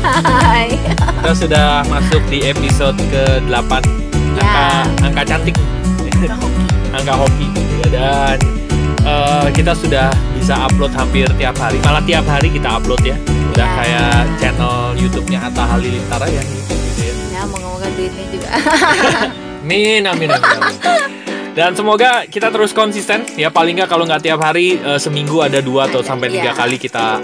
Hai. Kita sudah masuk di episode ke-8 Ya. angka angka cantik Angka hoki. angka hoki gitu ya. dan eh, kita sudah bisa upload hampir tiap hari malah tiap hari kita upload ya udah Ya. kayak channel YouTube-nya Atta Halilintar ya gitu ya. Ya, moga-moga duitnya juga. Amin, amin, amin, amin. Dan semoga kita terus konsisten ya paling nggak kalau nggak tiap hari eh, seminggu ada dua atau sampai tiga Iya. kali kita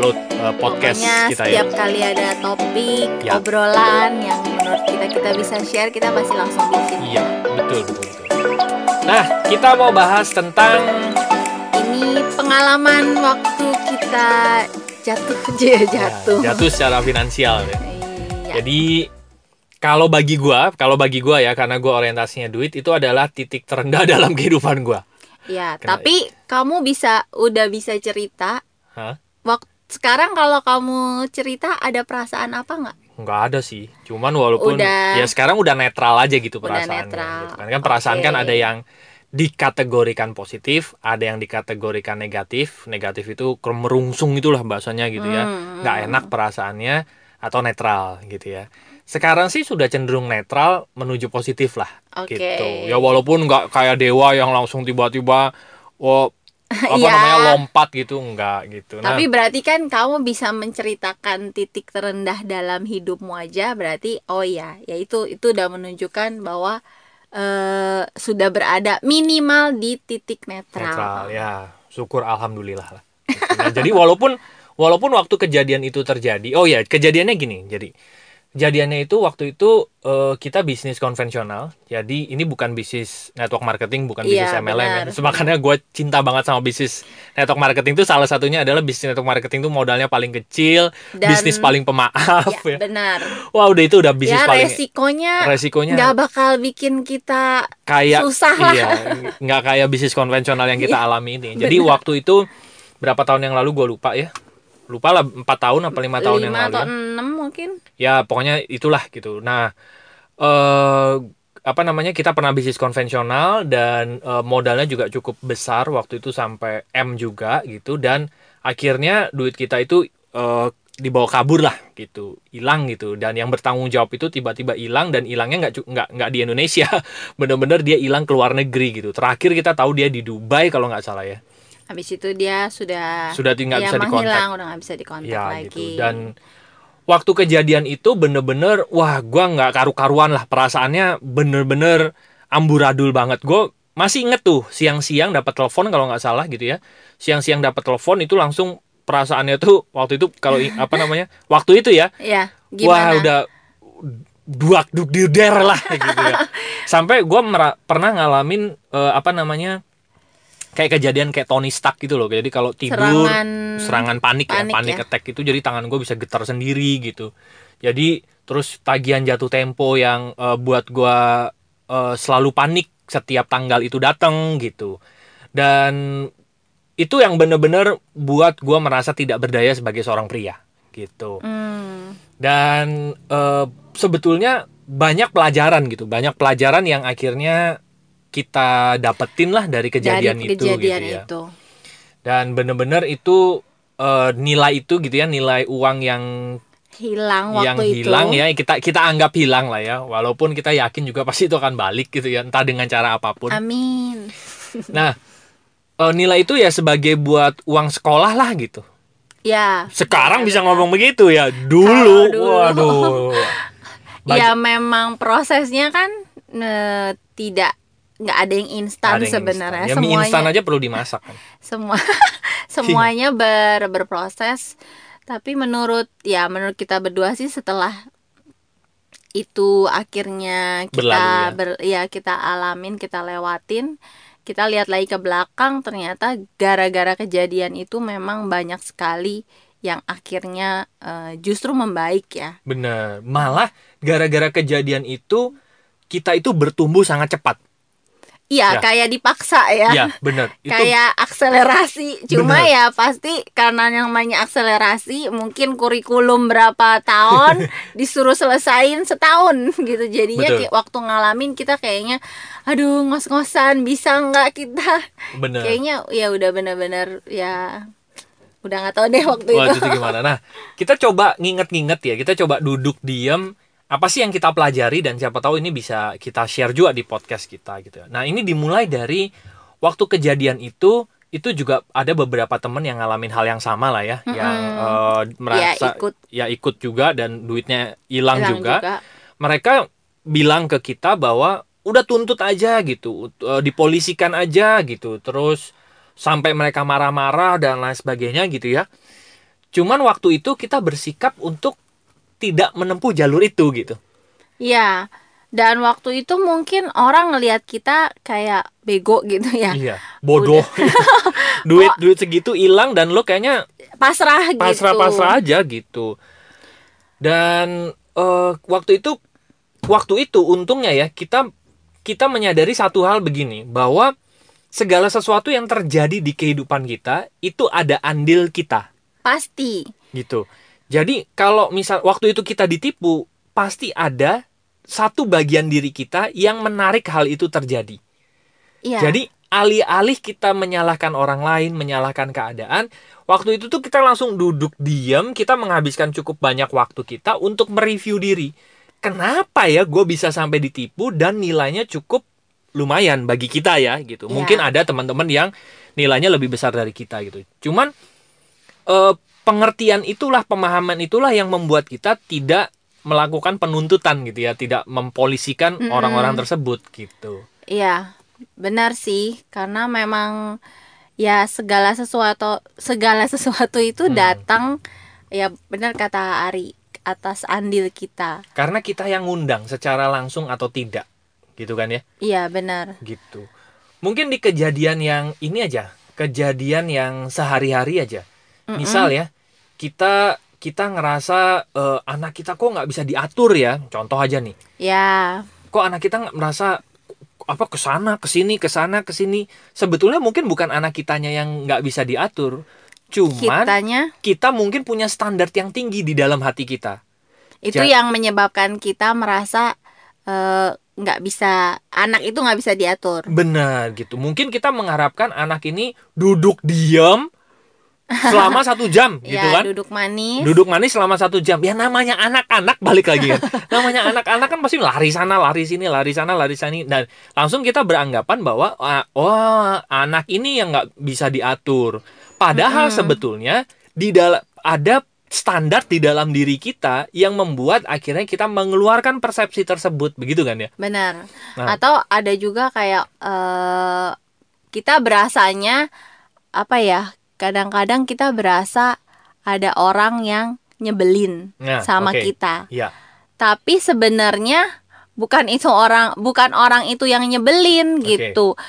upload eh, podcast Pokoknya kita ya. setiap kali ada topik, Ya. obrolan yang menurut kita kita bisa share, kita pasti langsung bikin. Iya, betul, betul, betul. Nah, kita mau bahas tentang Ini pengalaman waktu kita jatuh, J, jatuh. ya, jatuh secara finansial ya. Iya. Jadi kalau bagi gua, kalau bagi gua ya karena gua orientasinya duit itu adalah titik terendah dalam kehidupan gua. Ya, Kena- tapi kamu bisa udah bisa cerita. Hah? Sekarang kalau kamu cerita ada perasaan apa nggak? Nggak ada sih. Cuman walaupun Udah. ya sekarang udah netral aja gitu netral. gitu kan. Kan perasaan kan ada yang dikategorikan positif, ada yang dikategorikan negatif. Negatif itu merungsung itulah bahasanya gitu ya. Hmm. Nggak enak perasaannya atau netral gitu ya. Sekarang sih sudah cenderung netral menuju positif lah Oke. gitu. Ya walaupun nggak kayak dewa yang langsung tiba-tiba oh apa Iya. namanya lompat gitu enggak gitu. Nah, Tapi berarti kan kamu bisa menceritakan titik terendah dalam hidupmu aja berarti oh ya, ya itu itu udah menunjukkan bahwa eh, sudah berada minimal di titik netral. netral ya syukur alhamdulillah lah Gitu. Nah, jadi walaupun walaupun waktu kejadian itu terjadi oh ya kejadiannya gini jadi kejadiannya itu waktu itu eh, kita bisnis konvensional jadi ini bukan bisnis network marketing bukan Iya, bisnis MLM ya benar. makanya gue cinta banget sama bisnis network marketing itu salah satunya adalah bisnis network marketing itu modalnya paling kecil Dan- bisnis paling pemaaf Ya, ya, benar. wah udah itu udah bisnis ya paling resikonya resikonya nggak bakal bikin kita kayak susah lah. iya nggak kayak bisnis konvensional yang kita Iya, alami ini jadi waktu itu berapa tahun yang lalu gue lupa ya lupa lah empat tahun apa lima tahun yang lima lalu atau ya. enam mungkin. ya pokoknya itulah gitu. Nah eh apa namanya kita pernah bisnis konvensional dan eh, modalnya juga cukup besar waktu itu sampai M juga gitu. Dan akhirnya duit kita itu eh, dibawa kabur lah gitu. Hilang gitu. Dan yang bertanggung jawab itu tiba-tiba hilang dan hilangnya nggak nggak nggak di Indonesia. Bener-bener dia hilang ke luar negeri gitu. Terakhir kita tahu dia di Dubai kalau nggak salah ya. Habis itu dia sudah sudah tinggal ya, bisa dikontak. menghilang, udah nggak bisa dikontak ya lagi. gitu dan waktu kejadian itu bener-bener wah gua nggak karu-karuan lah. Perasaannya bener-bener amburadul banget. Gue masih inget tuh siang-siang dapat telepon kalau nggak salah gitu ya. Siang-siang dapat telepon itu langsung perasaannya tuh waktu itu kalau apa namanya waktu itu ya. Ya, wah udah duak duk dirder lah gitu ya. Sampai gue pernah ngalamin eh, apa namanya kayak kejadian kayak Tony Stark gitu loh. Jadi kalau tidur Serangan serangan panik, panik ya panik ya. attack itu jadi tangan gue bisa getar sendiri gitu. Jadi terus tagihan jatuh tempo yang eh, buat gue eh, selalu panik setiap tanggal itu datang gitu. Dan itu yang bener-bener buat gue merasa tidak berdaya sebagai seorang pria gitu. Hmm, dan eh, sebetulnya banyak pelajaran gitu. Banyak pelajaran yang akhirnya kita dapetin lah dari kejadian dari itu kejadian gitu ya itu. dan bener-bener itu eh, nilai itu gitu ya nilai uang yang hilang waktu yang itu. hilang ya kita kita anggap hilang lah ya walaupun kita yakin juga pasti itu akan balik gitu ya entah dengan cara apa pun Amin. nah eh, nilai itu ya sebagai buat uang sekolah lah gitu Ya. sekarang bisa benar. ngomong begitu ya dulu, dulu. waduh Bagi- Ya memang prosesnya kan eh, tidak nggak ada yang instan ada yang sebenarnya. instan. ya semuanya instan aja perlu dimasak kan. Semua semuanya ber berproses. Tapi menurut ya menurut kita berdua sih setelah itu akhirnya kita Berlalu ya. ber, ya kita alamin kita lewatin kita lihat lagi ke belakang ternyata gara-gara kejadian itu memang banyak sekali yang akhirnya eh, justru membaik ya. Bener. Malah gara-gara kejadian itu kita itu bertumbuh sangat cepat Ya. iya kayak dipaksa ya ya bener itu kayak akselerasi cuma Bener. ya pasti karena yang namanya akselerasi mungkin kurikulum berapa tahun disuruh selesain setahun gitu jadinya Betul. kayak waktu ngalamin kita kayaknya aduh ngos-ngosan bisa nggak kita bener kayaknya ya udah bener-bener ya udah nggak tahu deh waktu Wah, itu itu gimana? Nah, kita coba nginget-nginget ya. Kita coba duduk diam. Apa sih yang kita pelajari dan siapa tahu ini bisa kita share juga di podcast kita gitu. Nah, ini dimulai dari waktu kejadian itu itu juga ada beberapa temen yang ngalamin hal yang sama lah ya, yang eh, merasa ikut. ya ikut juga dan duitnya hilang Hilang juga. Mereka bilang ke kita bahwa udah tuntut aja gitu, eh, dipolisikan aja gitu, terus sampai mereka marah-marah dan lain sebagainya gitu ya. Cuman waktu itu kita bersikap untuk tidak menempuh jalur itu gitu. Iya. Dan waktu itu mungkin orang ngelihat kita kayak bego gitu ya. Iya, bodoh. duit duit segitu hilang dan lo kayaknya Pasrah, gitu. pasrah-pasrah aja gitu. Dan eh, waktu itu waktu itu untungnya ya kita kita menyadari satu hal begini bahwa segala sesuatu yang terjadi di kehidupan kita itu ada andil kita Pasti. gitu. Jadi kalau misal waktu itu kita ditipu pasti ada satu bagian diri kita yang menarik hal itu terjadi. Iya. Jadi alih-alih kita menyalahkan orang lain, menyalahkan keadaan, waktu itu tuh kita langsung duduk diam, kita menghabiskan cukup banyak waktu kita untuk mereview diri. Kenapa ya gue bisa sampai ditipu dan nilainya cukup lumayan bagi kita ya gitu. Iya. Mungkin ada teman-teman yang nilainya lebih besar dari kita gitu. Cuman eh, pengertian itulah, pemahaman itulah yang membuat kita tidak melakukan penuntutan gitu ya, tidak mempolisikan Mm-mm. orang-orang tersebut gitu. Iya, benar sih, karena memang ya segala sesuatu segala sesuatu itu Hmm. datang ya benar kata Ari atas andil kita. Karena kita yang ngundang secara langsung atau tidak. Gitu kan ya? Iya, benar. Gitu. Mungkin di kejadian yang ini aja, kejadian yang sehari-hari aja. Mm-mm. Misal ya, kita kita ngerasa eh, anak kita kok nggak bisa diatur ya. Contoh aja nih. Ya, Kok anak kita nggak merasa apa ke sana ke sini ke sana ke sini sebetulnya mungkin bukan anak kitanya yang nggak bisa diatur cuman kitanya kita mungkin punya standar yang tinggi di dalam hati kita itu Ja- yang menyebabkan kita merasa eh, nggak bisa anak itu nggak bisa diatur. Benar gitu. Mungkin kita mengharapkan anak ini duduk diam selama satu jam gitu ya, kan. duduk manis. Duduk manis selama satu jam. Ya namanya anak-anak balik lagi kan. namanya anak-anak kan pasti lari sana, lari sini, lari sana, lari sini. Dan langsung kita beranggapan bahwa ah, oh anak ini yang nggak bisa diatur. Padahal Mm-mm. sebetulnya di dalam ada standar di dalam diri kita yang membuat akhirnya kita mengeluarkan persepsi tersebut begitu kan ya Benar. Nah. Atau ada juga kayak eh kita berasanya apa ya? Kadang-kadang kita berasa ada orang yang nyebelin Nah, sama oke. kita. ya Tapi sebenarnya bukan itu orang bukan orang itu yang nyebelin Oke. gitu.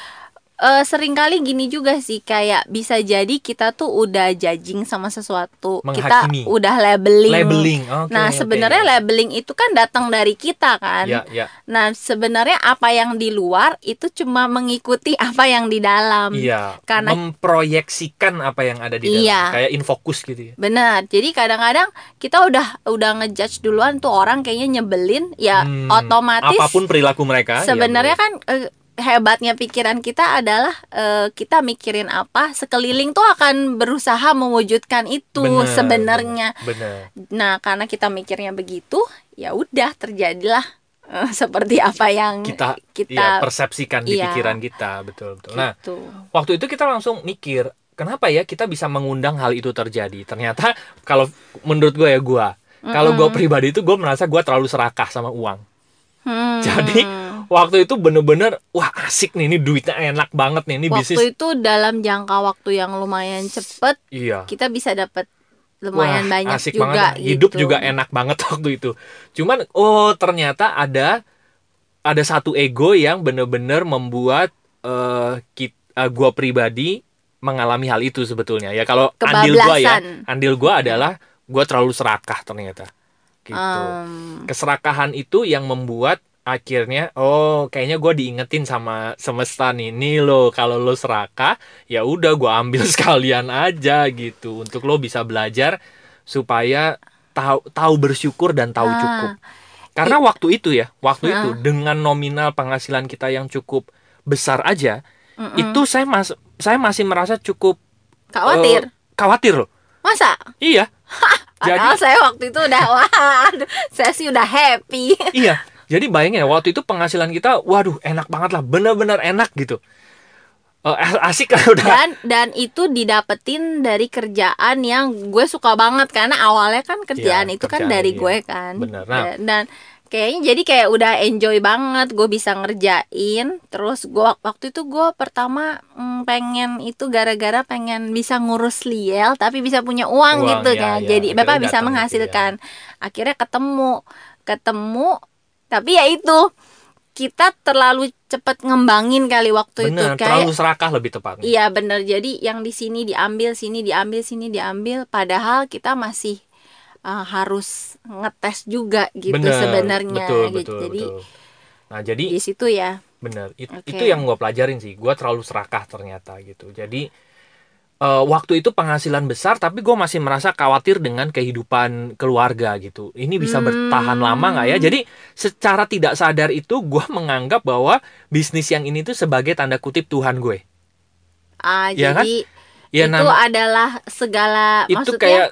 Eh sering kali gini juga sih kayak bisa jadi kita tuh udah judging sama sesuatu, kita Menghakimi. udah labeling. labeling Oke, Nah, sebenarnya labeling itu kan datang dari kita kan. ya ya Nah, sebenarnya apa yang di luar itu cuma mengikuti apa yang di dalam. iya karena- memproyeksikan apa yang ada di dalam Iya. kayak infokus gitu ya Benar. Jadi kadang-kadang kita udah udah ngejudge duluan tuh orang kayaknya nyebelin, ya Hmm, otomatis apa pun perilaku mereka ya sebenarnya betul. kan eh, hebatnya pikiran kita adalah eh, kita mikirin apa, sekeliling tuh akan berusaha mewujudkan itu sebenarnya. Nah, karena kita mikirnya begitu, ya udah terjadilah eh, seperti apa yang kita kita ya, persepsikan di iya. pikiran kita betul betul nah gitu. waktu itu kita langsung mikir kenapa ya kita bisa mengundang hal itu terjadi ternyata kalau menurut gue ya gue kalau gue Mm-mm. pribadi itu gue merasa gue terlalu serakah sama uang Hmm. Jadi, waktu itu bener-bener wah asik nih ini duitnya enak banget nih ini waktu bisnis itu dalam jangka waktu yang lumayan cepet iya kita bisa dapat lumayan Wah, banyak asik juga banget. Hidup gitu. juga enak banget waktu itu. Cuman oh ternyata ada ada satu ego yang bener-bener membuat eh kit- eh, gua pribadi mengalami hal itu sebetulnya. Ya kalau andil gua ya, andil gua adalah gua terlalu serakah ternyata. Gitu. Em, Keserakahan itu yang membuat akhirnya oh kayaknya gua diingetin sama semesta nih nih lo kalau lo serakah ya udah gua ambil sekalian aja gitu untuk lo bisa belajar supaya tahu tahu bersyukur dan tahu Ah. cukup karena waktu itu ya waktu Ah. itu dengan nominal penghasilan kita yang cukup besar aja mm-mm. itu saya mas saya masih merasa cukup khawatir eh, khawatir loh Masa? Iya. Padahal saya waktu itu udah wah, aduh, saya sih udah happy. iya. Jadi bayangin ya waktu itu penghasilan kita, waduh enak banget lah, bener-bener enak gitu. Eh, asik kan udah. Dan dan itu didapetin dari kerjaan yang gue suka banget karena awalnya kan kerjaan Iya, itu kan kerjaan, dari iya. gue kan. Bener. Nah. Dan, kayaknya jadi kayak udah enjoy banget gue bisa ngerjain. Terus gue waktu itu gue pertama mm, pengen itu gara-gara pengen bisa ngurus liel tapi bisa punya uang, Uang, gitu ya, kan. ya. Jadi Akhirnya bapak bisa datang gitu ya. menghasilkan. Akhirnya ketemu ketemu tapi ya itu kita terlalu cepat ngembangin kali waktu Bener, itu kayak terlalu serakah lebih tepatnya. Iya bener Jadi yang di sini diambil, sini diambil, sini diambil. Padahal kita masih uh, harus ngetes juga gitu Bener, sebenarnya. Betul, gitu. betul, Jadi betul. Nah, jadi di situ ya. bener It- Oke. itu yang gue pelajarin sih. Gue terlalu serakah ternyata gitu. Jadi eh, waktu itu penghasilan besar, tapi gue masih merasa khawatir dengan kehidupan keluarga gitu. Ini bisa bertahan Hmm. lama nggak ya? Jadi secara tidak sadar itu gue menganggap bahwa bisnis yang ini tuh sebagai tanda kutip Tuhan gue. Ah, kan? jadi Ya itu nama adalah segala itu maksudnya kayak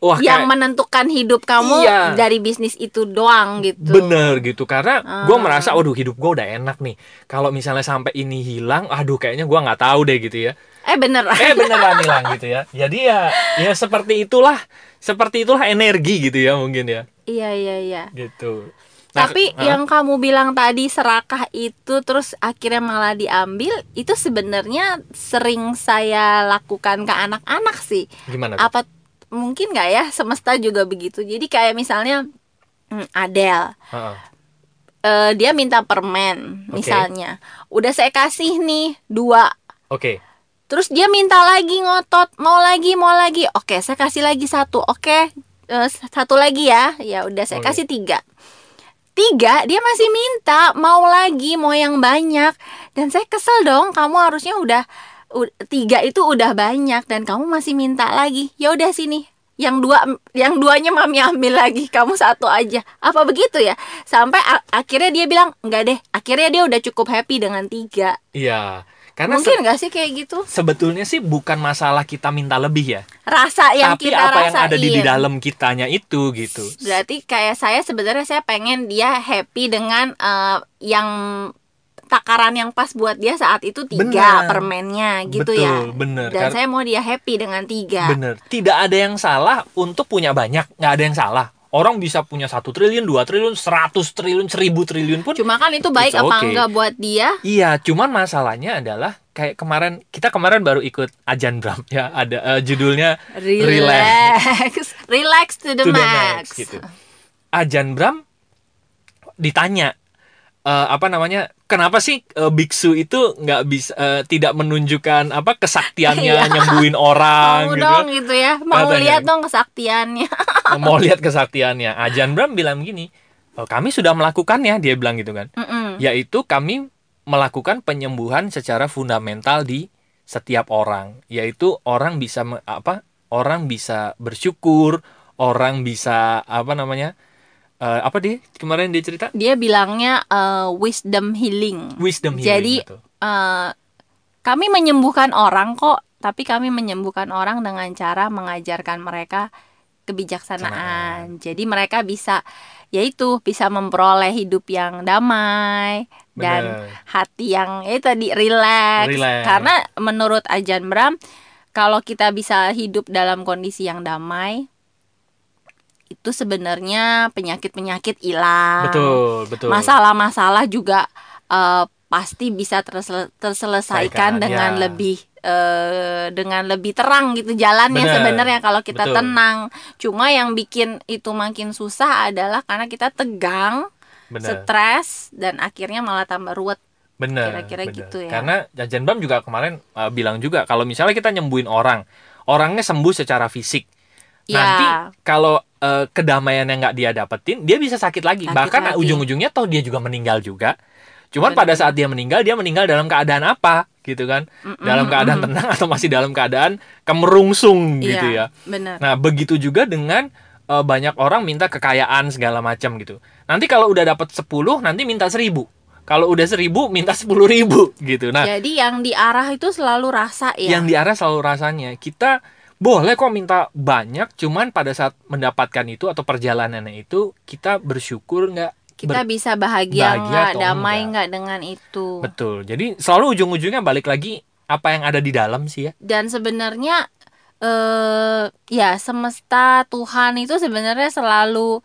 wah yang kayak menentukan hidup kamu Iya. dari bisnis itu doang gitu. Bener gitu karena gue Ah. merasa, waduh hidup gue udah enak nih. Kalau misalnya sampai ini hilang, aduh kayaknya gue nggak tahu deh gitu ya. Eh bener. Eh beneran hilang gitu ya. Jadi ya, ya seperti itulah, seperti itulah energi gitu ya mungkin ya, iya iya iya. gitu. Nah, Tapi ah, yang kamu bilang tadi serakah itu terus akhirnya malah diambil itu sebenarnya sering saya lakukan ke anak-anak sih. gimana? tuh? Apa mungkin nggak ya semesta juga begitu. Jadi kayak misalnya hmm, Adele, Heeh. eh, dia minta permen Oke. misalnya. Udah saya kasih nih dua. Oke, Terus dia minta lagi ngotot, mau lagi, mau lagi. Oke, saya kasih lagi satu. Oke, eh, satu lagi ya. Ya udah saya Oke. kasih tiga. Tiga, dia masih minta, mau lagi, mau yang banyak. Dan saya kesel dong. Kamu harusnya udah tiga itu udah banyak dan kamu masih minta lagi. Ya udah sini. Yang dua, yang duanya mami ambil lagi. Kamu satu aja. Apa begitu ya? Sampai akhirnya dia bilang enggak deh. Akhirnya dia udah cukup happy dengan tiga. iya. Karena Mungkin nggak sih kayak gitu? sebetulnya sih bukan masalah kita minta lebih ya, rasa yang tapi kita apa rasain. yang ada di, di dalam kitanya itu gitu. Berarti kayak saya sebenarnya saya pengen dia happy dengan eh, yang takaran yang pas buat dia saat itu tiga Benar. permennya gitu Betul, ya. bener. Dan Kar- saya mau dia happy dengan tiga. Bener, tidak ada yang salah untuk punya banyak, nggak ada yang salah. Orang bisa punya satu triliun, dua triliun, seratus triliun, seribu triliun pun Cuma kan itu baik It's apa okay. enggak buat dia? Iya, cuman masalahnya adalah kayak kemarin kita kemarin baru ikut Ajan Bram ya, ada eh, judulnya Relax, relax to the, to the max. max gitu. Ajan Bram ditanya eh, apa namanya kenapa sih eh, biksu itu nggak bisa eh, tidak menunjukkan apa kesaktiannya Iya. nyembuhin orang Mau gitu dong gitu ya, mau Katanya. lihat dong kesaktiannya. mau lihat kesaktiannya Ajan Bram bilang gini "Oh, kami sudah melakukannya dia bilang gitu kan Mm-mm. yaitu kami melakukan penyembuhan secara fundamental di setiap orang yaitu orang bisa apa orang bisa bersyukur orang bisa apa namanya eh, apa dia kemarin dia cerita Dia bilangnya eh, wisdom healing. wisdom healing Jadi betul. eh, kami menyembuhkan orang kok, tapi kami menyembuhkan orang dengan cara mengajarkan mereka kebijaksanaan. Jadi mereka bisa yaitu bisa memperoleh hidup yang damai dan Bener. hati yang ya tadi relax. Relax. Karena menurut Ajan Bram kalau kita bisa hidup dalam kondisi yang damai itu sebenarnya penyakit-penyakit hilang betul betul masalah-masalah juga eh, pasti bisa tersel- terselesaikan Selesaikan, dengan ya. lebih eh, dengan lebih terang gitu jalannya Bener, sebenarnya kalau kita betul. tenang. Cuma yang bikin itu makin susah adalah karena kita tegang, stres dan akhirnya malah tambah ruwet. benar kira-kira gitu ya. karena Ajan Bram juga kemarin eh, bilang juga kalau misalnya kita nyembuhin orang orangnya sembuh secara fisik nanti Ya, kalau eh, kedamaian yang nggak dia dapetin dia bisa sakit lagi Sakit bahkan lagi. ujung-ujungnya toh dia juga meninggal juga cuman Benar. pada saat dia meninggal dia meninggal dalam keadaan apa gitu kan Mm-mm, dalam keadaan mm-mm. tenang atau masih dalam keadaan kemerungsung gitu iya, ya benar. nah begitu juga dengan eh, banyak orang minta kekayaan segala macam gitu nanti kalau udah dapat 10 nanti minta 1000 kalau udah 1000 minta 10.000 gitu nah Jadi yang diarah itu selalu rasa ya. yang diarah selalu rasanya kita boleh kok minta banyak cuman pada saat mendapatkan itu atau perjalanannya itu kita bersyukur nggak kita Ber- bisa bahagia bahagia nggak damai nggak dengan itu. Betul. Jadi selalu ujung-ujungnya balik lagi apa yang ada di dalam sih ya. Dan sebenarnya eh ya semesta Tuhan itu sebenarnya selalu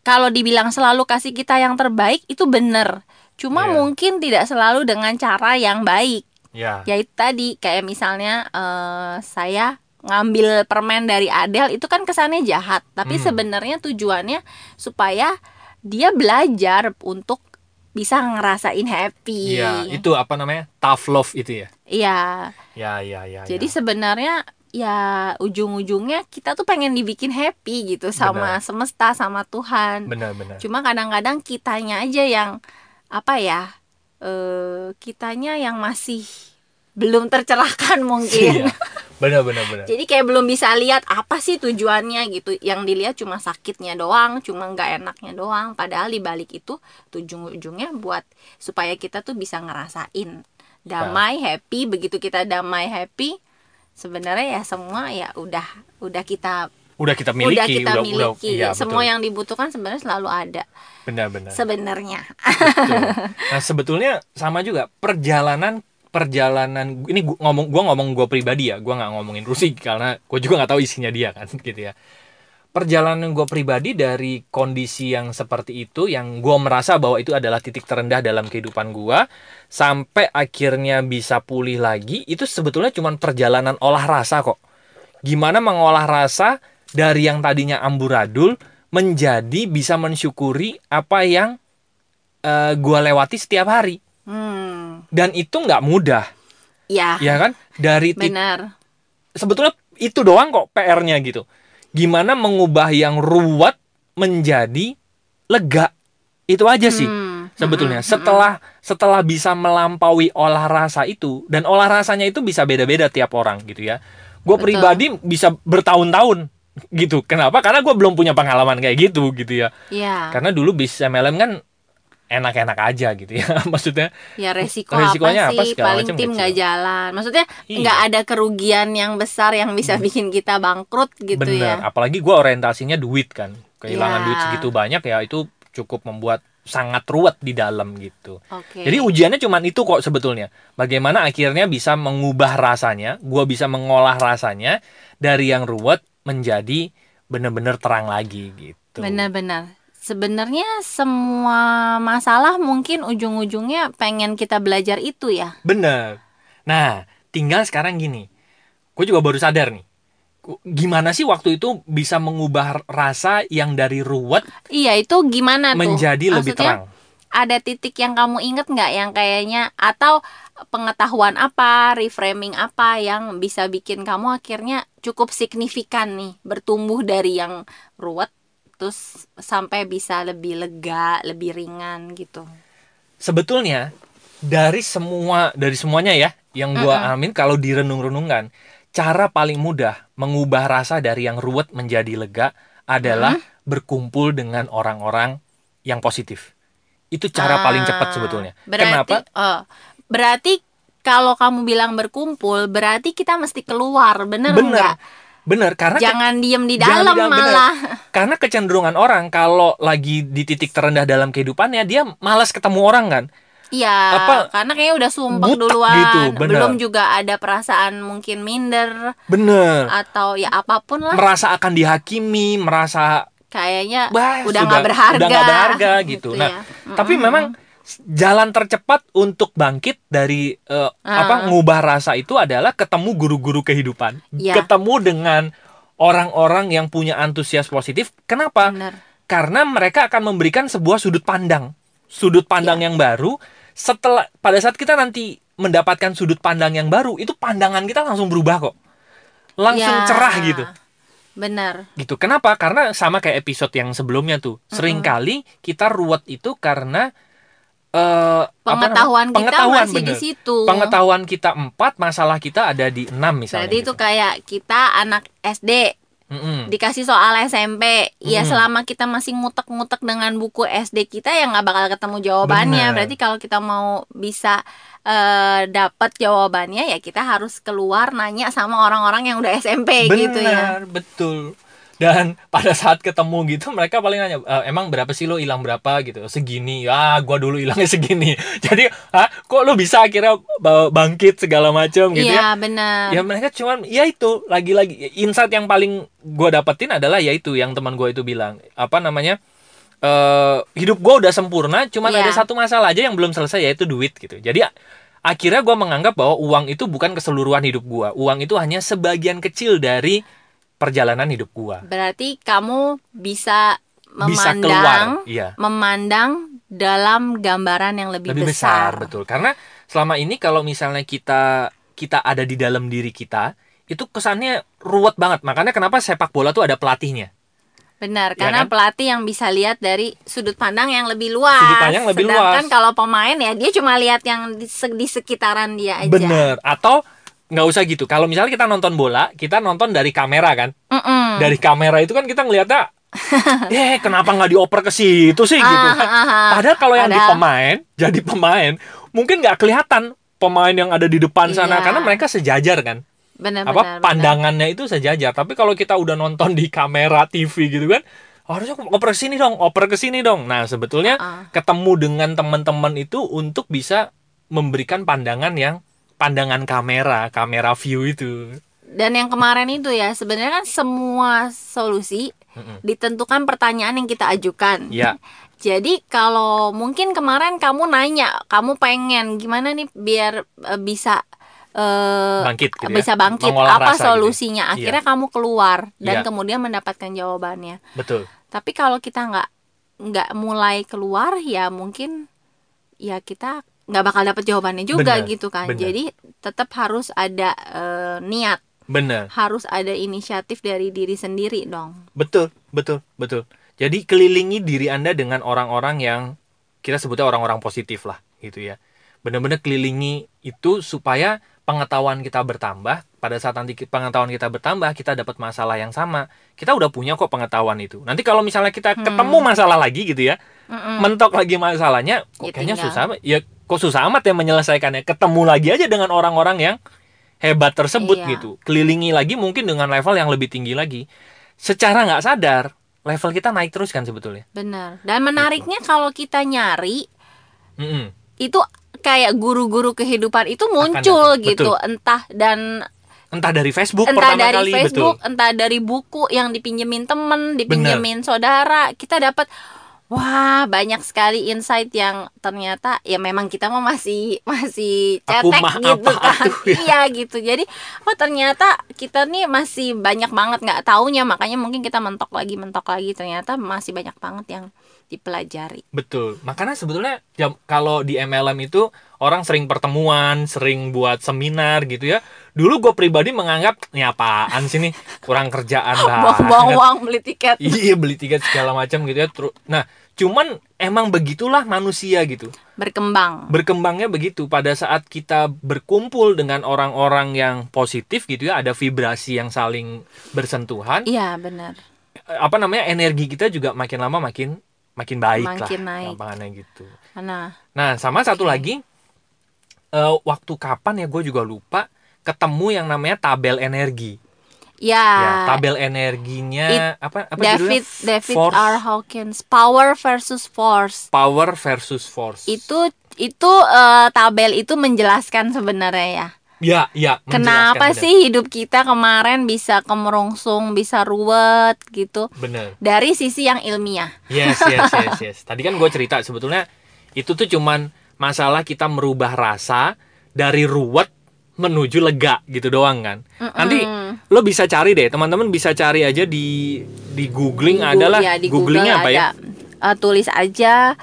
kalau dibilang selalu kasih kita yang terbaik itu benar. Cuma Iya. mungkin tidak selalu dengan cara yang baik. Ya ya itu tadi kayak misalnya eh saya ngambil permen dari Adele itu kan kesannya jahat. Tapi Hmm. sebenarnya tujuannya supaya dia belajar untuk bisa ngerasain happy. Iya, itu apa namanya? Tough love itu ya? Iya. Ya ya ya jadi ya. sebenarnya ya ujung-ujungnya kita tuh pengen dibikin happy gitu sama Benar. semesta sama Tuhan. Benar-benar cuma kadang-kadang kitanya aja yang apa ya eh kitanya yang masih belum tercerahkan mungkin. Iya, benar-benar benar jadi kayak belum bisa lihat apa sih tujuannya gitu. Yang dilihat cuma sakitnya doang cuma nggak enaknya doang. Padahal di balik itu ujung-ujungnya buat supaya kita tuh bisa ngerasain damai happy. Begitu kita damai happy sebenarnya ya semua ya udah udah kita udah kita miliki udah kita miliki. iya, semua betul. yang dibutuhkan sebenarnya selalu ada. Benar-benar sebenarnya. Nah sebetulnya sama juga perjalanan perjalanan ini gua ngomong gua ngomong gua pribadi ya gua nggak ngomongin Rusi karena gua juga nggak tahu isinya dia kan gitu ya. Perjalanan gua pribadi dari kondisi yang seperti itu yang gua merasa bahwa itu adalah titik terendah dalam kehidupan gua sampai akhirnya bisa pulih lagi itu sebetulnya cuma perjalanan olah rasa kok. Gimana mengolah rasa dari yang tadinya amburadul menjadi bisa mensyukuri apa yang eh, gua lewati setiap hari hmm. Dan itu nggak mudah. Ya. Ya kan? Dari benar. Sebetulnya itu doang kok PR-nya gitu. Gimana mengubah yang ruwet menjadi lega. Itu aja sih Hmm, sebetulnya. Hmm, setelah setelah bisa melampaui olah rasa itu dan olah rasanya itu bisa beda-beda tiap orang gitu ya. Gue pribadi bisa bertahun-tahun gitu. Kenapa? Karena gue belum punya pengalaman kayak gitu gitu ya. Ya. Karena dulu bis MLM kan enak-enak aja gitu ya maksudnya ya resiko Resikonya apa apa sih segala paling macam tim nggak jalan maksudnya Iya. Hmm. nggak ada kerugian yang besar yang bisa bikin kita bangkrut gitu bener ya apalagi gue orientasinya duit kan kehilangan Ya. duit segitu banyak ya itu cukup membuat sangat ruwet di dalam gitu oke Jadi ujiannya cuma itu kok sebetulnya. Bagaimana akhirnya bisa mengubah rasanya, gua bisa mengolah rasanya dari yang ruwet menjadi benar-benar terang lagi gitu. benar-benar sebenarnya semua masalah mungkin ujung-ujungnya pengen kita belajar itu ya Bener. Nah, tinggal sekarang gini. Gue juga baru sadar nih. Gimana sih waktu itu bisa mengubah rasa yang dari ruwet iya itu gimana tuh menjadi lebih terang? ada titik yang kamu inget nggak yang kayaknya atau pengetahuan apa, reframing apa yang bisa bikin kamu akhirnya cukup signifikan nih bertumbuh dari yang ruwet terus sampai bisa lebih lega, lebih ringan gitu. sebetulnya dari semua dari semuanya ya yang gua alamin kalau direnung-renungkan cara paling mudah mengubah rasa dari yang ruwet menjadi lega adalah berkumpul dengan orang-orang yang positif. Itu cara paling cepat Ah, sebetulnya. Berarti, kenapa? oh, berarti kalau kamu bilang berkumpul, berarti kita mesti keluar, bener bener. nggak? Bener karena ke- Jangan diem di dalam dalam, bener. malah. karena kecenderungan orang kalau lagi di titik terendah dalam kehidupannya dia malas ketemu orang kan Iya, Apa, karena kayaknya udah sumpah butek duluan. gitu, bener. Belum juga ada perasaan mungkin minder bener atau ya apa pun lah. merasa akan dihakimi merasa Kayaknya Bah, udah nggak berharga. udah nggak berharga gitu. Nah, ya. tapi Mm-mm. memang s- jalan tercepat untuk bangkit dari eh, Ah. apa ngubah rasa itu adalah ketemu guru-guru kehidupan Ya. ketemu dengan orang-orang yang punya antusias positif kenapa Bener. karena mereka akan memberikan sebuah sudut pandang sudut pandang Ya. yang baru setelah pada saat kita nanti mendapatkan sudut pandang yang baru itu pandangan kita langsung berubah kok langsung Ya, cerah gitu Bener. gitu. Kenapa? Karena sama kayak episode yang sebelumnya tuh. Seringkali kita ruwet itu karena apa Pengetahuan kita masih di bener. situ. Pengetahuan kita empat, masalah kita ada di enam misalnya. Berarti itu gitu. kayak kita anak SD Mm-mm. dikasih soal SMP ya Hmm. selama kita masih ngutek-ngutek dengan buku SD kita ya nggak bakal ketemu jawabannya Bener. berarti kalau kita mau bisa eh, dapat jawabannya ya kita harus keluar nanya sama orang-orang yang udah SMP gitu ya. Benar, betul. Dan pada saat ketemu gitu mereka paling nanya, "E, emang berapa sih lo hilang berapa gitu? Segini. Ya, gua dulu hilangnya segini. Jadi, ah, kok lo bisa akhirnya ba- bangkit segala macam gitu ya? Iya, benar. Ya mereka cuman ya itu lagi-lagi insight yang paling gua dapetin adalah ya itu yang teman gua itu bilang apa namanya eh hidup gua udah sempurna cuman Iya. ada satu masalah aja yang belum selesai yaitu duit gitu jadi akhirnya gua menganggap bahwa uang itu bukan keseluruhan hidup gua uang itu hanya sebagian kecil dari perjalanan hidup gua Berarti kamu bisa bisa memandang keluar iya memandang dalam gambaran yang lebih, lebih besar. betul karena selama ini kalau misalnya kita kita ada di dalam diri kita itu kesannya ruwet banget makanya kenapa sepak bola tuh ada pelatihnya Benar, Ya karena kan? pelatih yang bisa lihat dari sudut pandang yang lebih luas. Sudut pandang lebih Sedangkan luas. kalau pemain ya dia cuma lihat yang di, di sekitaran dia aja. Bener. Atau nggak usah gitu. Kalau misalnya kita nonton bola, kita nonton dari kamera kan. Mm-mm. Dari kamera itu kan kita ngeliatnya, eh kenapa nggak dioper ke situ sih gitu Ah, kan. ah, ah. Padahal kalau yang di pemain, jadi pemain, mungkin nggak kelihatan pemain yang ada di depan sana Iya. karena mereka sejajar kan. Benar, Apa benar, benar. pandangannya itu sejajar. Tapi kalau kita udah nonton di kamera TV gitu kan, harusnya oper ke sini dong, oper ke sini dong. Nah, sebetulnya Ah. ketemu dengan teman-teman itu untuk bisa memberikan pandangan yang pandangan kamera, kamera view itu. Dan yang kemarin itu ya sebenarnya kan semua solusi ditentukan pertanyaan yang kita ajukan. Ya, Jadi kalau mungkin kemarin kamu nanya, kamu pengen gimana nih biar eh, bisa eh, bangkit gitu ya. bisa bangkit Mengolah apa rasa gitu. solusinya akhirnya kamu keluar dan Iya. kemudian mendapatkan jawabannya Betul. tapi kalau kita nggak nggak mulai keluar ya mungkin ya kita nggak bakal dapet jawabannya juga Benar, gitu kan benar. jadi tetap harus ada eh, niat Bener. harus ada inisiatif dari diri sendiri dong Betul, betul, betul. Jadi kelilingi diri Anda dengan orang-orang yang kita sebutnya orang-orang positif lah, gitu ya. Benar-benar kelilingi itu supaya pengetahuan kita bertambah. Pada saat nanti pengetahuan kita bertambah, kita dapat masalah yang sama. Kita udah punya kok pengetahuan itu. Nanti kalau misalnya kita Hmm. ketemu masalah lagi gitu ya, Mm-mm. mentok lagi masalahnya, kok Ya kayaknya tinggal. susah. Ya kok susah amat ya menyelesaikannya. Ketemu lagi aja dengan orang-orang yang hebat tersebut Iya. gitu. Kelilingi lagi mungkin dengan level yang lebih tinggi lagi. Secara nggak sadar, level kita naik terus kan sebetulnya. benar dan menariknya kalau kita nyari Mm-mm. itu kayak guru-guru kehidupan itu muncul gitu entah dan Entah dari Facebook entah pertama dari kali Facebook betul. entah dari buku yang dipinjemin temen dipinjemin saudara kita dapat wah banyak sekali insight yang ternyata ya memang kita mah masih masih cetek gitu kan. ya. iya gitu. Jadi oh ternyata kita nih masih banyak banget nggak taunya. Makanya mungkin kita mentok lagi mentok lagi. Ternyata masih banyak banget yang dipelajari Betul. Makanya sebetulnya ya, kalau di MLM itu orang sering pertemuan, sering buat seminar gitu ya. Dulu gue pribadi menganggap ini apaan sih nih kurang kerjaan buang-buang banget. uang beli tiket Iya beli tiket segala macam gitu ya. Nah cuman emang begitulah manusia gitu. berkembang berkembangnya begitu pada saat kita berkumpul dengan orang-orang yang positif gitu ya ada vibrasi yang saling bersentuhan iya benar Eh, apa namanya energi kita juga makin lama makin makin baik Makin lah naik. gampangannya gitu. Nah nah sama satu Oke. lagi eh, waktu kapan ya gue juga lupa ketemu yang namanya tabel energi. Ya, ya tabel energinya apa apa David judulnya? David Force, R Hawkins. Power versus Force. Power versus force. Itu itu eh, tabel itu menjelaskan sebenarnya ya ya ya kenapa benar. sih hidup kita kemarin bisa kemerungsung bisa ruwet gitu bener dari sisi yang ilmiah Yes, yes, yes, yes. Tadi kan gue cerita sebetulnya itu tuh cuman masalah kita merubah rasa dari ruwet menuju lega gitu doang kan. Nanti Mm-mm. lo bisa cari deh, teman-teman bisa cari aja di di googling Di adalah ya, di googlingnya Google apa ya? ada. Eh, tulis aja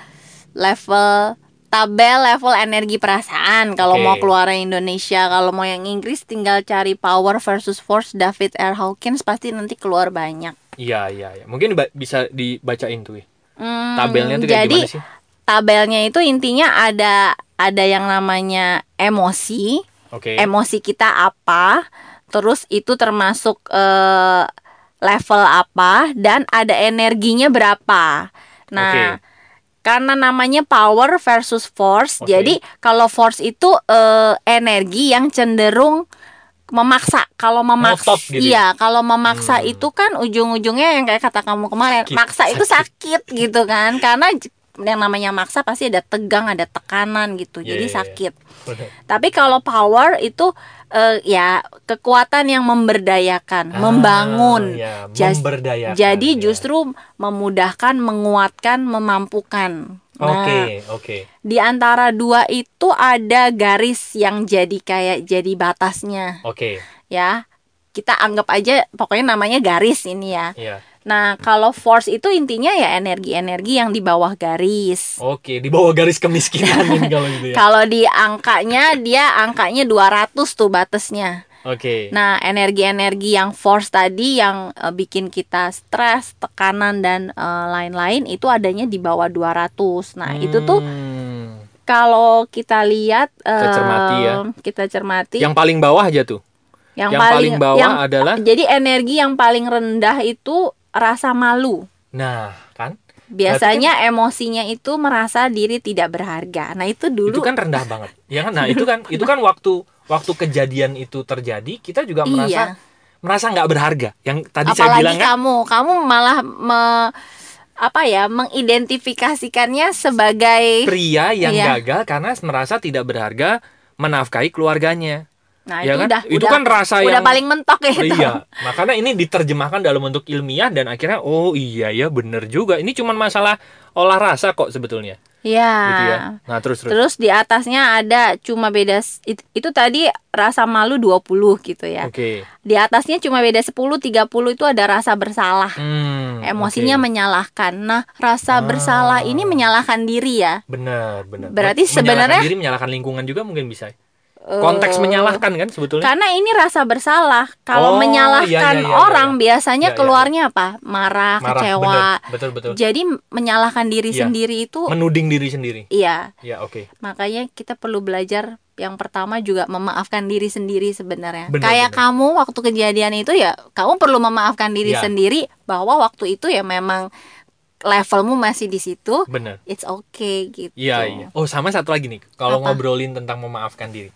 level tabel level energi perasaan kalau Oke. mau keluar Indonesia kalau mau yang Inggris tinggal cari power versus force David R Hawkins pasti nanti keluar banyak Iya, iya, iya. Mungkin bisa dibacain tuh. ya. Hmm, Tabelnya tuh kayak jadi gimana sih? tabelnya itu intinya ada ada yang namanya emosi Oke. emosi kita apa terus itu termasuk eh, level apa dan ada energinya berapa nah Oke. Karena namanya power versus force. Oke. Jadi kalau force itu eh, energi yang cenderung memaksa. Kalau memaksa, Ngotot gitu iya. Kalau memaksa Hmm. itu kan ujung-ujungnya yang kayak kata kamu kemarin, Sakit, maksa itu sakit gitu kan. Karena yang namanya maksa pasti ada tegang, ada tekanan gitu. Iya, Jadi iya, iya. sakit. Tapi kalau power itu eh, ya kekuatan yang memberdayakan, membangun. ya, memberdayakan, Jadi ya. justru memudahkan, menguatkan, memampukan. Nah, Oke, oke. di antara dua itu ada garis yang jadi kayak jadi batasnya, Oke. ya. Kita anggap aja pokoknya namanya garis ini ya. Iya. Nah, kalau force itu intinya ya energi-energi yang di bawah garis. Oke, di bawah garis kemiskinan ini kalau gitu ya. Kalau di angkanya dia angkanya 200 tuh batasnya. Oke. Nah, energi-energi yang force tadi yang eh, bikin kita stres, tekanan dan eh, lain-lain itu adanya di bawah 200. Nah, itu tuh Hmm. kalau kita lihat eh, Kita cermati ya. Kita cermati yang paling bawah aja tuh. yang, yang paling bawah yang- adalah- jadi energi yang paling rendah itu rasa malu. Nah, kan? Biasanya emosinya itu merasa diri tidak berharga. Nah, itu dulu Itu kan rendah banget. Ya kan? Nah, itu kan itu kan waktu waktu kejadian itu terjadi, kita juga merasa Iya. merasa nggak berharga. Yang tadi saya apalagi bilang kan kamu kamu malah me- apa ya mengidentifikasikannya sebagai pria yang Iya. gagal karena merasa tidak berharga menafkahi keluarganya. Nah ya itu kan? udah itu udah, kan rasa udah yang paling mentok ya itu Iya, makanya ini diterjemahkan dalam bentuk ilmiah dan akhirnya oh iya ya bener juga. Ini cuma masalah olah rasa kok sebetulnya. Iya. Gitu ya. Nah, terus terus. terus di atasnya ada cuma beda s- it- itu, tadi rasa malu 20 gitu ya Oke. di atasnya cuma beda 10 30 itu ada rasa bersalah Hmm, emosinya oke. menyalahkan nah rasa Ah. bersalah ini menyalahkan diri ya benar, benar. Berarti Menyalahkan sebenarnya- diri menyalahkan lingkungan juga mungkin bisa. Eh, Konteks menyalahkan kan sebetulnya. Karena ini rasa bersalah. Kalau Oh, menyalahkan iya, iya, iya, orang iya. biasanya Iya, iya, keluarnya apa? Marah, Marah, kecewa. bener, betul betul. Jadi menyalahkan diri Iya. sendiri itu Menuding diri sendiri. iya. Ya, oke. Makanya kita perlu belajar yang pertama juga memaafkan diri sendiri sebenarnya. Bener, Kayak bener. kamu waktu kejadian itu ya kamu perlu memaafkan diri Iya. sendiri bahwa waktu itu ya memang levelmu masih di situ. Benar. It's okay gitu. Iya, iya. Oh, sama satu lagi nih. Kalau ngobrolin tentang memaafkan diri.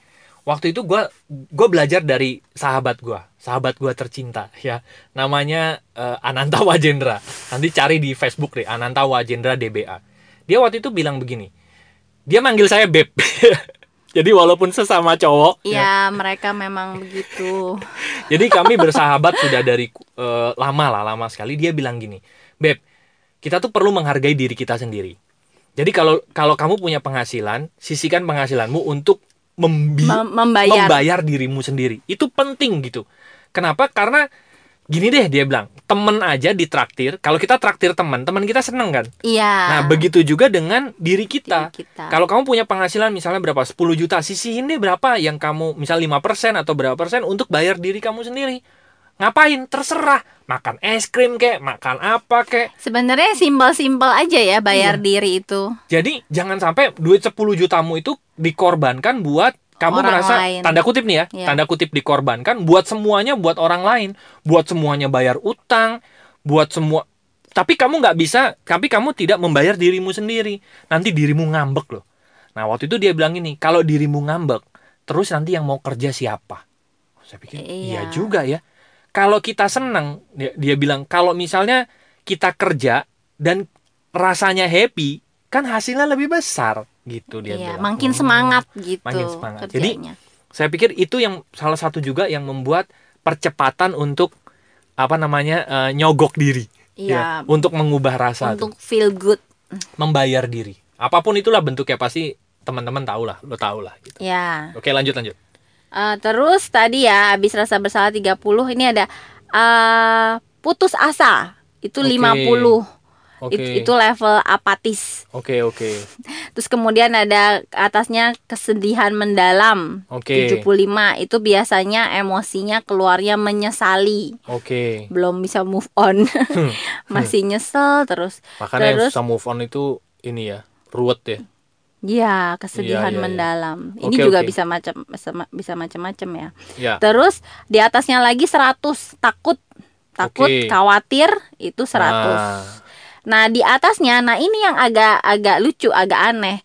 Waktu itu gua gua belajar dari sahabat gua, sahabat gua tercinta ya. Namanya eh, Ananta Wajendra. Nanti cari di Facebook deh, Ananta Wajendra DBA. Dia waktu itu bilang begini. Dia manggil saya Beb. Jadi walaupun sesama cowok, ya, Iya, mereka memang begitu. jadi kami bersahabat sudah dari eh, lama lah, lama sekali. Dia bilang gini, Beb, kita tuh perlu menghargai diri kita sendiri. Jadi kalau kalau kamu punya penghasilan, sisihkan penghasilanmu untuk membi- Mem- membayar. membayar dirimu sendiri. Itu penting gitu. Kenapa? Karena gini deh dia bilang, temen aja ditraktir. Kalau kita traktir teman, teman kita seneng kan. Iya. Nah begitu juga dengan diri kita. Diri kita. Kalau kamu punya penghasilan misalnya berapa? 10 juta, sisihin deh berapa yang kamu misal 5% atau berapa persen untuk bayar diri kamu sendiri. Ngapain? Terserah. Makan es krim kek, makan apa kek. Sebenarnya simpel-simpel aja ya bayar Iya. diri itu. Jadi jangan sampai duit 10 jutamu itu dikorbankan buat kamu Orang merasa lain. tanda kutip nih ya, Iya. tanda kutip dikorbankan buat semuanya buat orang lain, buat semuanya bayar utang, buat semua tapi kamu nggak bisa, tapi kamu tidak membayar dirimu sendiri. Nanti dirimu ngambek loh. Nah, waktu itu dia bilang ini, kalau dirimu ngambek, terus nanti yang mau kerja siapa? Saya pikir, iya, Iya. juga ya. Kalau kita senang, dia, dia bilang kalau misalnya kita kerja dan rasanya happy, kan hasilnya lebih besar gitu dia Iya, bilang. makin Hmm. semangat gitu. makin semangat. Jadi, kerjanya. Saya pikir itu yang salah satu juga yang membuat percepatan untuk apa namanya eh, nyogok diri, Iya. ya, untuk mengubah rasa, tuh, untuk feel good. membayar diri. Apa pun itulah bentuknya pasti teman-teman tahu lah, lo tahu lah. Gitu. Ya. Oke lanjut lanjut. Eh, terus tadi ya habis rasa bersalah 30 ini ada eh putus asa. Itu Oke. 50. Oke. It- itu level apatis. Oke oke Terus kemudian ada atasnya kesedihan mendalam. Oke. 75 itu biasanya emosinya keluarnya menyesali. oke. Belum bisa move on. Masih nyesel terus. Makanya yang Terus susah move on itu ini ya ruwet ya. Ya kesedihan Iya, iya, iya. mendalam. Ini Oke, juga oke. bisa macam bisa macam-macam ya. Ya. Terus di atasnya lagi 100 takut takut Oke. khawatir itu 100. Nah, Nah, di atasnya, nah ini yang agak agak lucu, agak aneh.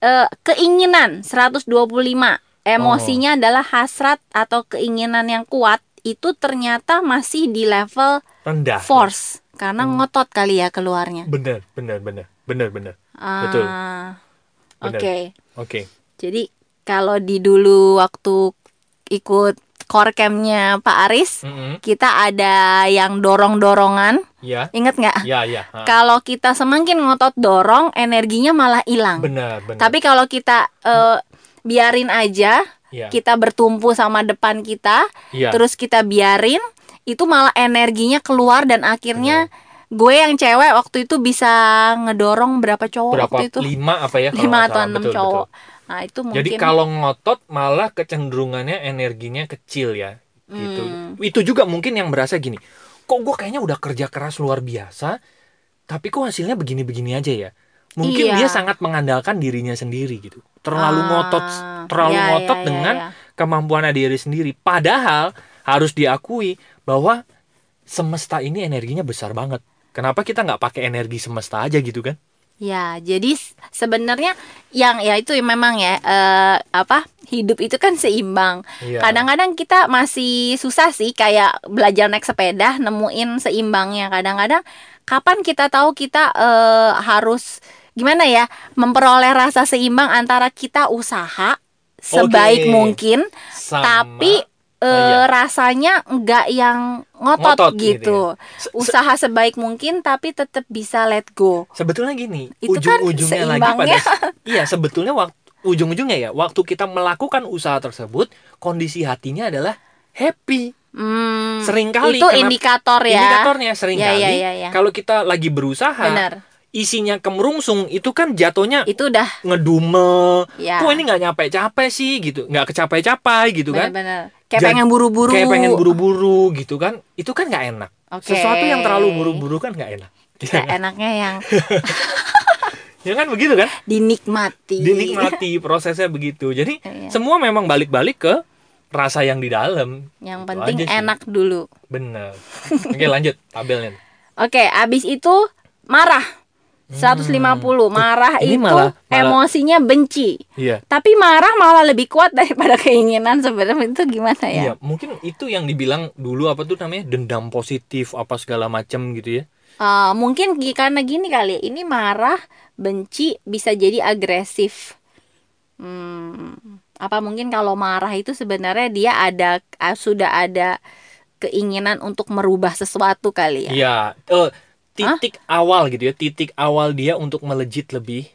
Eh, keinginan 125. Emosinya adalah hasrat atau keinginan yang kuat itu ternyata masih di level rendah force karena ngotot kali ya keluarnya. bener bener bener bener bener Ah, Betul. Oke. Oke Jadi kalau di dulu waktu ikut core campnya Pak Aris, Mm-mm. kita ada yang dorong-dorongan. ya Ingat nggak? ya ya ha. Kalau kita semakin ngotot dorong, energinya malah hilang. bener bener Tapi kalau kita eh, biarin aja, ya kita bertumpu sama depan kita, ya terus kita biarin, itu malah energinya keluar dan akhirnya gue yang cewek waktu itu bisa ngedorong berapa cowok berapa waktu itu? lima apa ya Lima atau enam cowok. betul. Nah itu mungkin. Jadi kalau ngotot malah kecenderungannya energinya kecil ya gitu. Hmm. Itu juga mungkin yang berasa gini. Kok gue kayaknya udah kerja keras luar biasa, tapi kok hasilnya begini-begini aja ya. Mungkin Iya. dia sangat mengandalkan dirinya sendiri gitu. Terlalu Ah, ngotot, terlalu ya, ngotot ya, ya, dengan ya. kemampuan diri sendiri. Padahal harus diakui bahwa semesta ini energinya besar banget. Kenapa kita nggak pakai energi semesta aja gitu kan? Ya, jadi sebenarnya yang ya itu memang ya eh, apa hidup itu kan seimbang. Iya. Kadang-kadang kita masih susah sih kayak belajar naik sepeda nemuin seimbangnya. Kadang-kadang kapan kita tahu kita eh, harus gimana ya memperoleh rasa seimbang antara kita usaha sebaik Oke. mungkin Sama- tapi eh, iya. rasanya enggak yang ngotot, Ngotot gitu gitu. Se- Usaha sebaik mungkin tapi tetap bisa let go. Sebetulnya gini, Itu kan ujung-ujungnya lagi pada iya sebetulnya waktu ujung-ujungnya ya waktu kita melakukan usaha tersebut kondisi hatinya adalah happy. Hmm, Seringkali itu indikator ya. Indikatornya sering Ya, kali ya, ya, ya. kalau kita lagi berusaha Benar. Isinya kemerungsung itu kan jatuhnya Itu udah ngedume. ya. Kok ini nggak capek-capek sih gitu, nggak kecapai-capai gitu kan? Benar-benar. Kayak Jadi- pengen buru-buru. Kayak pengen buru-buru gitu kan? Itu kan nggak enak. Oke. Sesuatu yang terlalu buru-buru kan nggak enak. Kayak enaknya yang ya kan begitu kan? dinikmati. dinikmati prosesnya begitu jadi Iya. semua memang balik-balik ke rasa yang di dalam Yang Itu penting enak dulu. bener oke lanjut tabelnya Oke, abis itu marah. 150 marah Hmm. Ini itu malah- malah- emosinya benci. iya Tapi marah malah lebih kuat daripada keinginan sebenarnya itu gimana ya? iya mungkin itu yang dibilang dulu apa tuh namanya dendam positif apa segala macam gitu ya Eh, mungkin karena gini kali, ini marah, benci bisa jadi agresif. Hmm, apa mungkin kalau marah itu sebenarnya dia ada ah, sudah ada keinginan untuk merubah sesuatu kali ya? iya eh, titik awal gitu ya titik awal dia untuk melejit lebih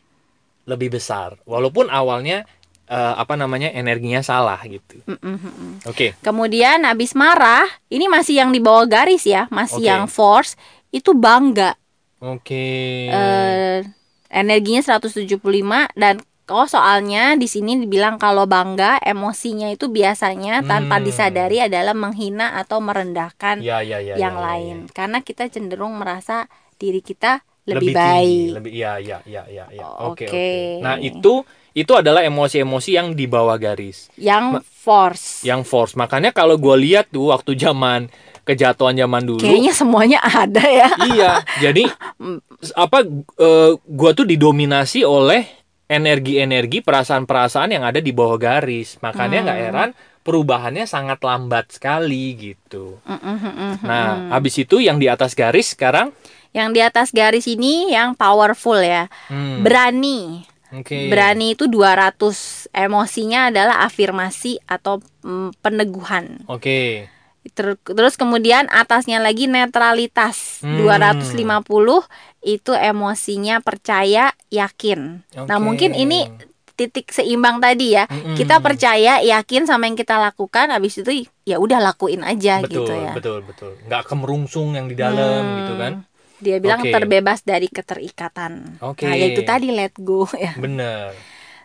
lebih besar. Walaupun awalnya eh, apa namanya energinya salah gitu. Mm, mm, oke. Kemudian habis marah, ini masih yang di bawah garis ya, masih Oke. yang force itu bangga. oke. Eh, energinya 175 dan oh soalnya di sini dibilang kalau bangga emosinya itu biasanya tanpa Hmm. disadari adalah menghina atau merendahkan ya ya ya yang ya, ya, lain ya. karena kita cenderung merasa diri kita lebih, tinggi, baik. lebih iya iya iya iya ya. oke Oke. oke nah itu itu adalah emosi-emosi yang di bawah garis Yang force. yang force makanya kalau gue lihat tuh waktu zaman kejatuhan zaman dulu Kayaknya semuanya ada ya. iya jadi apa eh, gua tuh didominasi oleh energi-energi perasaan-perasaan yang ada di bawah garis makanya nggak Hmm. heran perubahannya sangat lambat sekali gitu Mm, mm, mm, mm, nah habis itu yang di atas garis sekarang Yang di atas garis ini yang powerful ya. hmm, Berani. oke Berani itu 200. Emosinya adalah afirmasi atau mm, peneguhan. oke Ter- Terus kemudian atasnya lagi netralitas. Hmm. 250 itu emosinya percaya, yakin. Nah, Oke. mungkin ini titik seimbang tadi ya. Mm-mm. Kita percaya, yakin sama yang kita lakukan habis itu ya udah lakuin aja betul gitu ya. betul betul nggak kemerungsung yang di dalam Hmm. gitu kan Dia bilang Oke. terbebas dari keterikatan. Oke. Nah, yaitu tadi let go ya. bener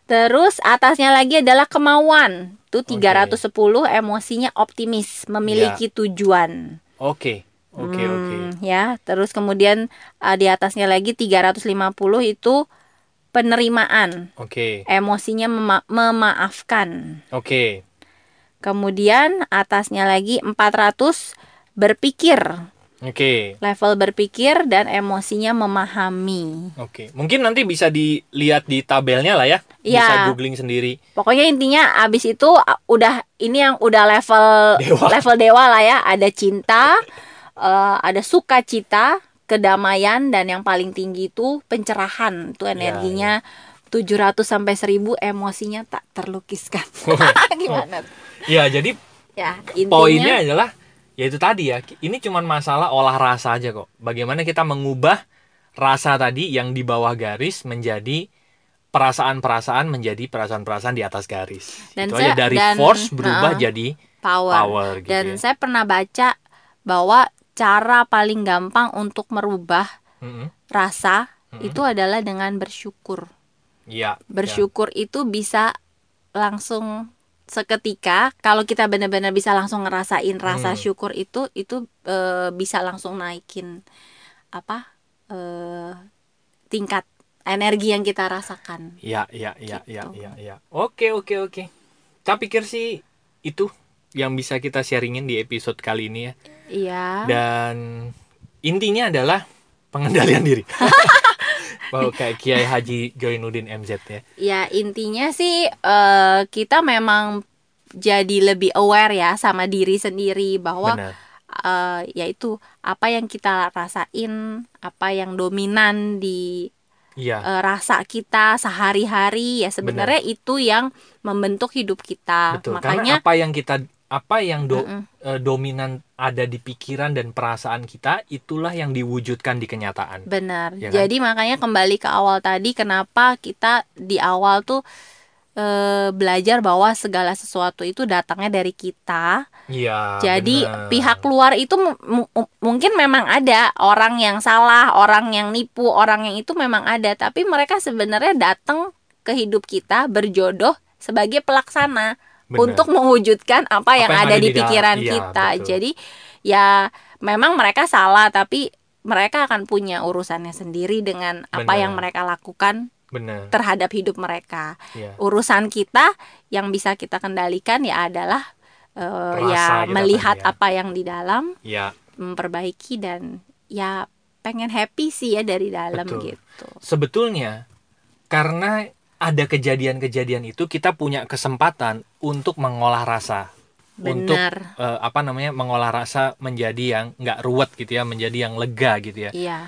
Terus atasnya lagi adalah kemauan. Tuh 310 emosinya optimis, memiliki tujuan. oke oke oke Hmm, ya. Terus kemudian uh, di atasnya lagi 350 itu penerimaan. oke Emosinya mema- memaafkan. oke Kemudian atasnya lagi 400 berpikir. Oke. level berpikir dan emosinya memahami. Oke. Mungkin nanti bisa dilihat di tabelnya lah ya. Iya. Bisa googling sendiri. Pokoknya intinya abis itu udah ini yang udah level Dewa. level dewa lah ya. Ada cinta, eh, ada sukacita, kedamaian dan yang paling tinggi itu pencerahan. Itu energinya 700 sampai 1000 emosinya tak terlukiskan. Gimana? Ya, jadi Ya, intinya poinnya adalah ya itu tadi ya. Ini cuman masalah olah rasa aja kok. Bagaimana kita mengubah rasa tadi yang di bawah garis menjadi perasaan-perasaan menjadi perasaan-perasaan di atas garis. Dan itu saya- aja dari dan- force berubah Heeh. jadi power. power gitu Dan ya. saya pernah baca bahwa cara paling gampang untuk merubah Mm-mm. rasa Mm-mm. itu adalah dengan bersyukur. Iya. Bersyukur itu bisa langsung seketika kalau kita benar-benar bisa langsung ngerasain rasa Hmm. syukur itu itu eh, bisa langsung naikin apa eh, tingkat energi yang kita rasakan. Ya, ya, ya, ya, Gitu. ya, ya. Oke, oke, oke. Saya pikir sih itu yang bisa kita sharingin di episode kali ini ya. Iya. Dan intinya adalah pengendalian diri. Wow, kayak Kiai Haji Joinuddin MZ ya. Ya intinya sih eh, kita memang jadi lebih aware ya sama diri sendiri bahwa Benar. eh, yaitu apa yang kita rasain, apa yang dominan di Iya, eh, rasa kita sehari-hari ya sebenarnya itu yang membentuk hidup kita. betul. Karena Makanya apa yang kita apa yang do- Mm-mm. eh, dominan ada di pikiran dan perasaan kita itulah yang diwujudkan di kenyataan. benar. Ya kan? Jadi makanya kembali ke awal tadi kenapa kita di awal tuh eh, belajar bahwa segala sesuatu itu datangnya dari kita. Iya. Jadi benar. pihak luar itu mu- mungkin memang ada orang yang salah, orang yang nipu, orang yang itu memang ada, tapi mereka sebenarnya datang ke hidup kita berjodoh sebagai pelaksana Benar. untuk mewujudkan apa, yang, ada, di dalam- pikiran iya, kita. betul. Jadi ya memang mereka salah, tapi mereka akan punya urusannya sendiri dengan apa Benar. yang mereka lakukan benar. terhadap hidup mereka. Iya. Urusan kita yang bisa kita kendalikan ya adalah Rasa ya kita melihat tadi ya. apa yang di dalam, Ya, memperbaiki dan ya pengen happy sih ya dari dalam Betul. gitu. sebetulnya karena ada kejadian-kejadian itu kita punya kesempatan untuk mengolah rasa untuk Benar. eh, apa namanya mengolah rasa menjadi yang nggak ruwet gitu ya menjadi yang lega gitu ya Iya.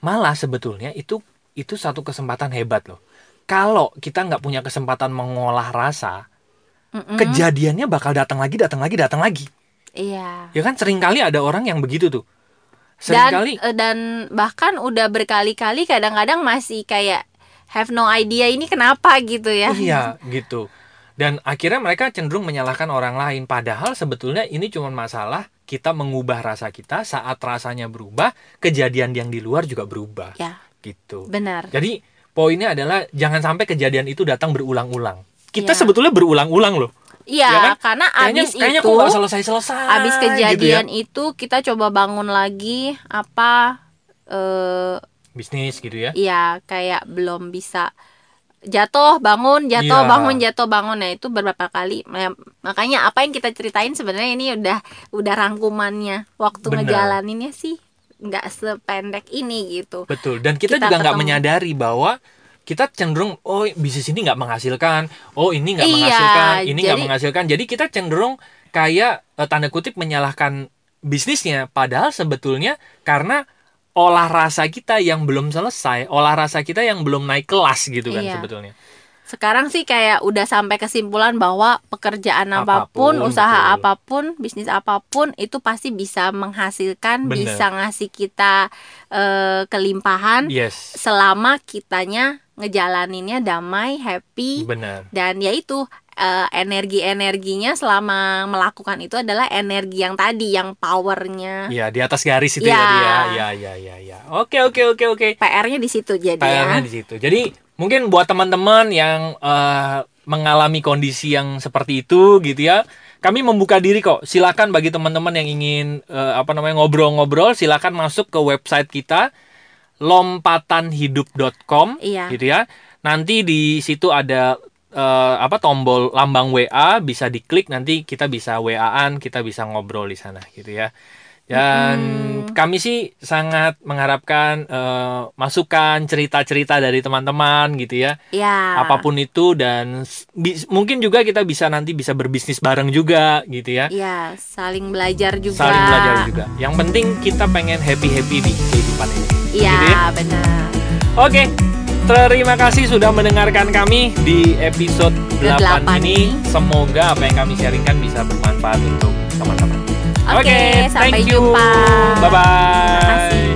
malah sebetulnya itu itu satu kesempatan hebat loh kalau kita nggak punya kesempatan mengolah rasa Mm-mm. kejadiannya bakal datang lagi datang lagi datang lagi Iya. ya kan sering kali ada orang yang begitu tuh Dan sering kali eh, dan bahkan udah berkali-kali kadang-kadang masih kayak have no idea ini kenapa gitu ya. Iya, gitu. Dan akhirnya mereka cenderung menyalahkan orang lain. Padahal sebetulnya ini cuma masalah kita mengubah rasa kita saat rasanya berubah, kejadian yang di luar juga berubah. Ya, Gitu. benar. Jadi poinnya adalah jangan sampai kejadian itu datang berulang-ulang. Kita Iya. sebetulnya berulang-ulang loh. Iya, Ya kan? karena Kayaknya, abis kayaknya itu kok nggak selesai-selesai. abis gitu kejadian ya. itu kita coba bangun lagi apa eh bisnis gitu ya. Iya, kayak belum bisa jatuh bangun jatuh Iya. bangun jatuh bangun nah itu beberapa kali Ya, makanya apa yang kita ceritain sebenarnya ini udah udah rangkumannya waktu Bener. ngejalaninnya sih nggak sependek ini gitu Betul. Dan kita, Kita juga nggak menyadari bahwa kita cenderung oh bisnis ini nggak menghasilkan, oh ini nggak Iya, menghasilkan, ini nggak menghasilkan. Jadi kita cenderung kayak eh, tanda kutip menyalahkan bisnisnya, padahal sebetulnya karena olah rasa kita yang belum selesai, olah rasa kita yang belum naik kelas gitu kan Iya. sebetulnya. sekarang sih kayak udah sampai kesimpulan bahwa pekerjaan apa pun, Apa pun, usaha betul. apa pun bisnis apa pun itu pasti bisa menghasilkan Bener. bisa ngasih kita eh, kelimpahan Yes, selama kitanya ngejalaninnya damai happy benar. dan yaitu energi energinya selama melakukan itu adalah energi yang tadi yang powernya Iya di atas garis itu Ya. ya dia. Ya ya ya ya. Oke oke oke oke. PR-nya di situ jadi PR-nya ya di situ. Jadi mungkin buat teman-teman yang eh, mengalami kondisi yang seperti itu gitu ya, kami membuka diri kok. Silakan bagi teman-teman yang ingin eh, apa namanya ngobrol-ngobrol, silakan masuk ke website kita lompatanhidup.com Iya. gitu ya. Nanti di situ ada eh, apa tombol lambang WA bisa diklik nanti kita bisa WA-an, kita bisa ngobrol di sana gitu ya. Dan Hmm. kami sih sangat mengharapkan eh, masukan, cerita-cerita dari teman-teman gitu ya. Ya. Apa pun itu dan mungkin juga kita bisa nanti bisa berbisnis bareng juga gitu ya. Ya, saling belajar juga. Saling belajar juga. Yang penting kita pengen happy-happy di kehidupan ini. Iya, Gitu ya. benar. Oke. Terima kasih sudah mendengarkan kami di episode 8 Ke-delapan ini. ini. Semoga apa yang kami sharingkan bisa bermanfaat untuk teman-teman. Oke, sampai thank you. jumpa. Bye bye. Terima kasih.